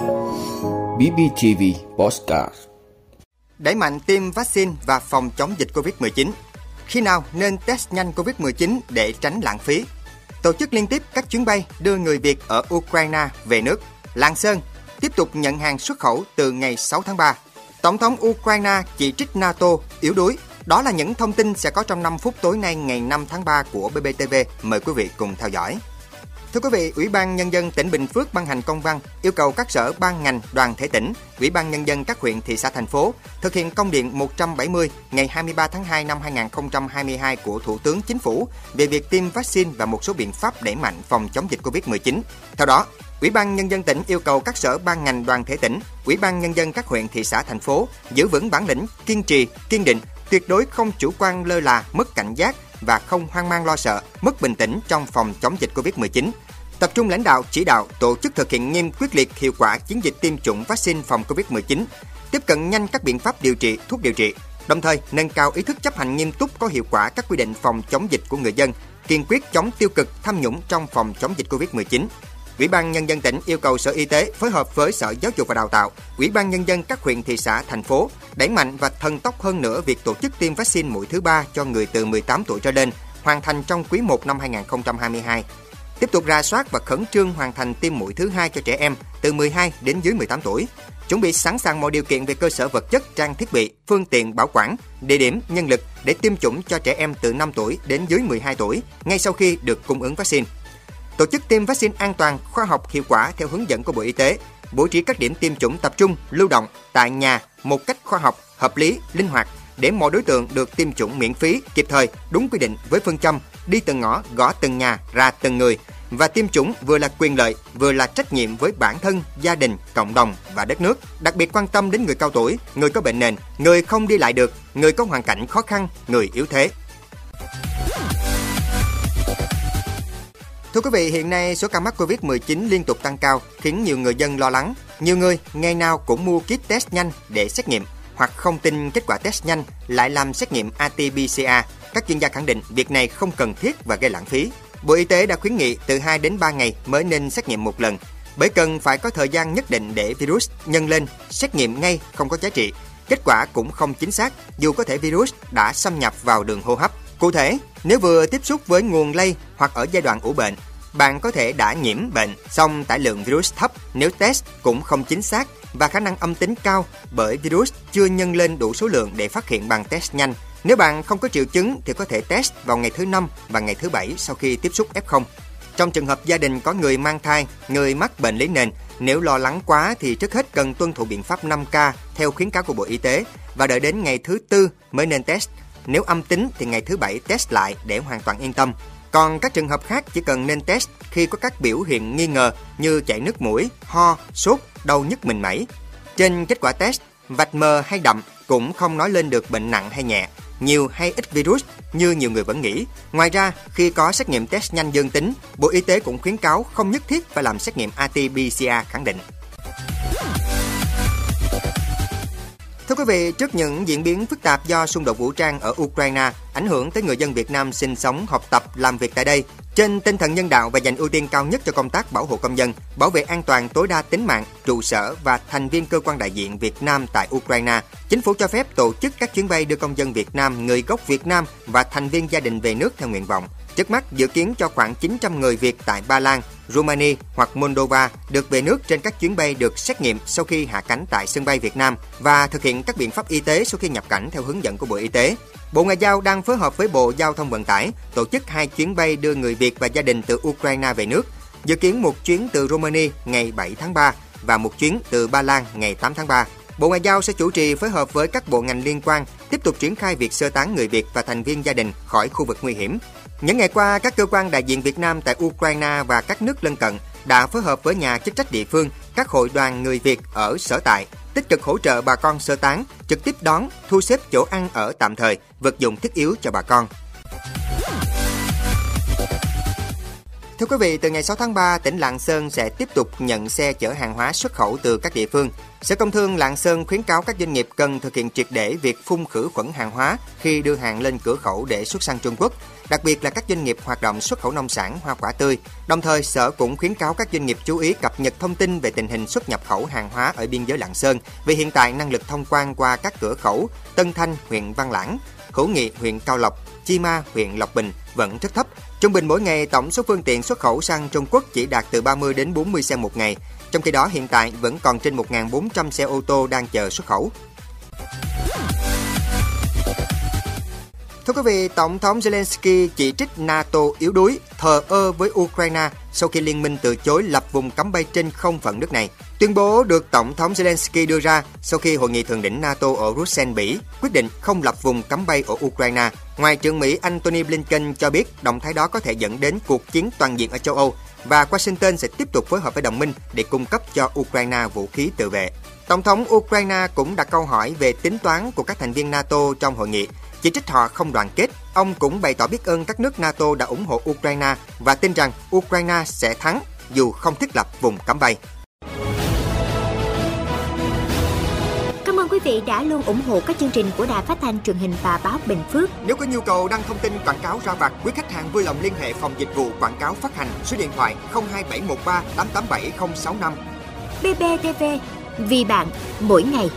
BBTV Postcard Đẩy mạnh tiêm vaccine và phòng chống dịch Covid-19. Khi nào nên test nhanh Covid-19 để tránh lãng phí? Tổ chức liên tiếp các chuyến bay đưa người Việt ở Ukraine về nước. Lạng Sơn tiếp tục nhận hàng xuất khẩu từ ngày 6 tháng 3. Tổng thống Ukraine chỉ trích NATO yếu đuối. Đó là những thông tin sẽ có trong 5 phút tối nay ngày 5 tháng 3 của BBTV. Mời quý vị cùng theo dõi. Thưa quý vị, Ủy ban Nhân dân tỉnh Bình Phước ban hành công văn yêu cầu các sở ban ngành đoàn thể tỉnh, Ủy ban Nhân dân các huyện, thị xã, thành phố thực hiện công điện 170 ngày 23 tháng 2 năm 2022 của Thủ tướng Chính phủ về việc tiêm vaccine và một số biện pháp đẩy mạnh phòng chống dịch Covid-19. Theo đó, Ủy ban Nhân dân tỉnh yêu cầu các sở ban ngành đoàn thể tỉnh, Ủy ban Nhân dân các huyện, thị xã, thành phố giữ vững bản lĩnh, kiên trì, kiên định, tuyệt đối không chủ quan lơ là, mất cảnh giác, và không hoang mang lo sợ, mất bình tĩnh trong phòng chống dịch Covid-19. Tập trung lãnh đạo, chỉ đạo, tổ chức thực hiện nghiêm quyết liệt hiệu quả chiến dịch tiêm chủng vaccine phòng Covid-19, tiếp cận nhanh các biện pháp điều trị, thuốc điều trị, đồng thời nâng cao ý thức chấp hành nghiêm túc có hiệu quả các quy định phòng chống dịch của người dân, kiên quyết chống tiêu cực tham nhũng trong phòng chống dịch Covid-19. Ủy ban Nhân dân tỉnh yêu cầu Sở Y tế phối hợp với Sở Giáo dục và Đào tạo, Ủy ban Nhân dân các huyện, thị xã, thành phố đẩy mạnh và thần tốc hơn nữa việc tổ chức tiêm vaccine mũi thứ ba cho người từ 18 tuổi trở lên, hoàn thành trong quý 1 năm 2022. Tiếp tục ra soát và khẩn trương hoàn thành tiêm mũi thứ hai cho trẻ em từ 12 đến dưới 18 tuổi. Chuẩn bị sẵn sàng mọi điều kiện về cơ sở vật chất, trang thiết bị, phương tiện bảo quản, địa điểm, nhân lực để tiêm chủng cho trẻ em từ 5 tuổi đến dưới 12 tuổi ngay sau khi được cung ứng vaccine tổ chức tiêm vaccine an toàn, khoa học, hiệu quả theo hướng dẫn của Bộ Y tế, bố trí các điểm tiêm chủng tập trung, lưu động tại nhà một cách khoa học, hợp lý, linh hoạt để mọi đối tượng được tiêm chủng miễn phí, kịp thời, đúng quy định với phương châm đi từng ngõ, gõ từng nhà, ra từng người và tiêm chủng vừa là quyền lợi, vừa là trách nhiệm với bản thân, gia đình, cộng đồng và đất nước. Đặc biệt quan tâm đến người cao tuổi, người có bệnh nền, người không đi lại được, người có hoàn cảnh khó khăn, người yếu thế. Thưa quý vị, hiện nay số ca mắc Covid-19 liên tục tăng cao khiến nhiều người dân lo lắng. Nhiều người ngày nào cũng mua kit test nhanh để xét nghiệm hoặc không tin kết quả test nhanh lại làm xét nghiệm RT-PCR. Các chuyên gia khẳng định việc này không cần thiết và gây lãng phí. Bộ Y tế đã khuyến nghị từ 2 đến 3 ngày mới nên xét nghiệm một lần, bởi cần phải có thời gian nhất định để virus nhân lên, xét nghiệm ngay không có giá trị. Kết quả cũng không chính xác dù có thể virus đã xâm nhập vào đường hô hấp. Cụ thể, nếu vừa tiếp xúc với nguồn lây hoặc ở giai đoạn ủ bệnh, bạn có thể đã nhiễm bệnh, song tải lượng virus thấp nếu test cũng không chính xác và khả năng âm tính cao bởi virus chưa nhân lên đủ số lượng để phát hiện bằng test nhanh. Nếu bạn không có triệu chứng thì có thể test vào ngày thứ 5 và ngày thứ 7 sau khi tiếp xúc F0. Trong trường hợp gia đình có người mang thai, người mắc bệnh lý nền, nếu lo lắng quá thì trước hết cần tuân thủ biện pháp 5K theo khuyến cáo của Bộ Y tế và đợi đến ngày thứ tư mới nên test. Nếu âm tính thì ngày thứ bảy test lại để hoàn toàn yên tâm. Còn các trường hợp khác chỉ cần nên test khi có các biểu hiện nghi ngờ như chảy nước mũi, ho, sốt, đau nhức mình mẩy. Trên kết quả test, vạch mờ hay đậm cũng không nói lên được bệnh nặng hay nhẹ, nhiều hay ít virus như nhiều người vẫn nghĩ. Ngoài ra, khi có xét nghiệm test nhanh dương tính, Bộ Y tế cũng khuyến cáo không nhất thiết phải làm xét nghiệm RT-PCR khẳng định. Thưa quý vị, trước những diễn biến phức tạp do xung đột vũ trang ở Ukraine ảnh hưởng tới người dân Việt Nam sinh sống, học tập, làm việc tại đây, trên tinh thần nhân đạo và dành ưu tiên cao nhất cho công tác bảo hộ công dân, bảo vệ an toàn tối đa tính mạng, trụ sở và thành viên cơ quan đại diện Việt Nam tại Ukraine, chính phủ cho phép tổ chức các chuyến bay đưa công dân Việt Nam, người gốc Việt Nam và thành viên gia đình về nước theo nguyện vọng. Trước mắt dự kiến cho khoảng 900 người Việt tại Ba Lan, Romania hoặc Moldova được về nước trên các chuyến bay được xét nghiệm sau khi hạ cánh tại sân bay Việt Nam và thực hiện các biện pháp y tế sau khi nhập cảnh theo hướng dẫn của Bộ Y tế. Bộ Ngoại giao đang phối hợp với Bộ Giao thông Vận tải tổ chức hai chuyến bay đưa người Việt và gia đình từ Ukraine về nước. Dự kiến một chuyến từ Romania ngày 7 tháng 3 và một chuyến từ Ba Lan ngày 8 tháng 3. Bộ Ngoại giao sẽ chủ trì phối hợp với các bộ ngành liên quan tiếp tục triển khai việc sơ tán người Việt và thành viên gia đình khỏi khu vực nguy hiểm. Những ngày qua, các cơ quan đại diện Việt Nam tại Ukraine và các nước lân cận đã phối hợp với nhà chức trách địa phương, các hội đoàn người Việt ở sở tại, tích cực hỗ trợ bà con sơ tán, trực tiếp đón, thu xếp chỗ ăn ở tạm thời, vật dụng thiết yếu cho bà con. Thưa quý vị, từ ngày 6 tháng 3, tỉnh Lạng Sơn sẽ tiếp tục nhận xe chở hàng hóa xuất khẩu từ các địa phương. Sở Công Thương Lạng Sơn khuyến cáo các doanh nghiệp cần thực hiện triệt để việc phun khử khuẩn hàng hóa khi đưa hàng lên cửa khẩu để xuất sang Trung Quốc, đặc biệt là các doanh nghiệp hoạt động xuất khẩu nông sản, hoa quả tươi. Đồng thời, Sở cũng khuyến cáo các doanh nghiệp chú ý cập nhật thông tin về tình hình xuất nhập khẩu hàng hóa ở biên giới Lạng Sơn, vì hiện tại năng lực thông quan qua các cửa khẩu Tân Thanh, huyện Văn Lãng, Hữu Nghị, huyện Cao Lộc, Chi Ma, huyện Lộc Bình vẫn rất thấp. Trung bình mỗi ngày tổng số phương tiện xuất khẩu sang Trung Quốc chỉ đạt từ 30 đến 40 xe một ngày. Trong khi đó hiện tại vẫn còn trên 1.400 xe ô tô đang chờ xuất khẩu. Thưa quý vị, Tổng thống Zelensky chỉ trích NATO yếu đuối, thờ ơ với Ukraine sau khi liên minh từ chối lập vùng cấm bay trên không phận nước này. Tuyên bố được Tổng thống Zelensky đưa ra sau khi hội nghị thượng đỉnh NATO ở Bruxelles, Bỉ quyết định không lập vùng cấm bay ở Ukraine. Ngoại trưởng Mỹ Antony Blinken cho biết động thái đó có thể dẫn đến cuộc chiến toàn diện ở châu Âu và Washington sẽ tiếp tục phối hợp với đồng minh để cung cấp cho Ukraine vũ khí tự vệ. Tổng thống Ukraine cũng đặt câu hỏi về tính toán của các thành viên NATO trong hội nghị, chỉ trích họ không đoàn kết. Ông cũng bày tỏ biết ơn các nước NATO đã ủng hộ Ukraine và tin rằng Ukraine sẽ thắng dù không thiết lập vùng cấm bay. Cảm ơn quý vị đã luôn ủng hộ các chương trình của Đài Phát thanh truyền hình và báo Bình Phước. Nếu có nhu cầu đăng thông tin quảng cáo ra vặt, quý khách hàng vui lòng liên hệ phòng dịch vụ quảng cáo phát hành số điện thoại 02713 887065. BBTV, vì bạn, mỗi ngày.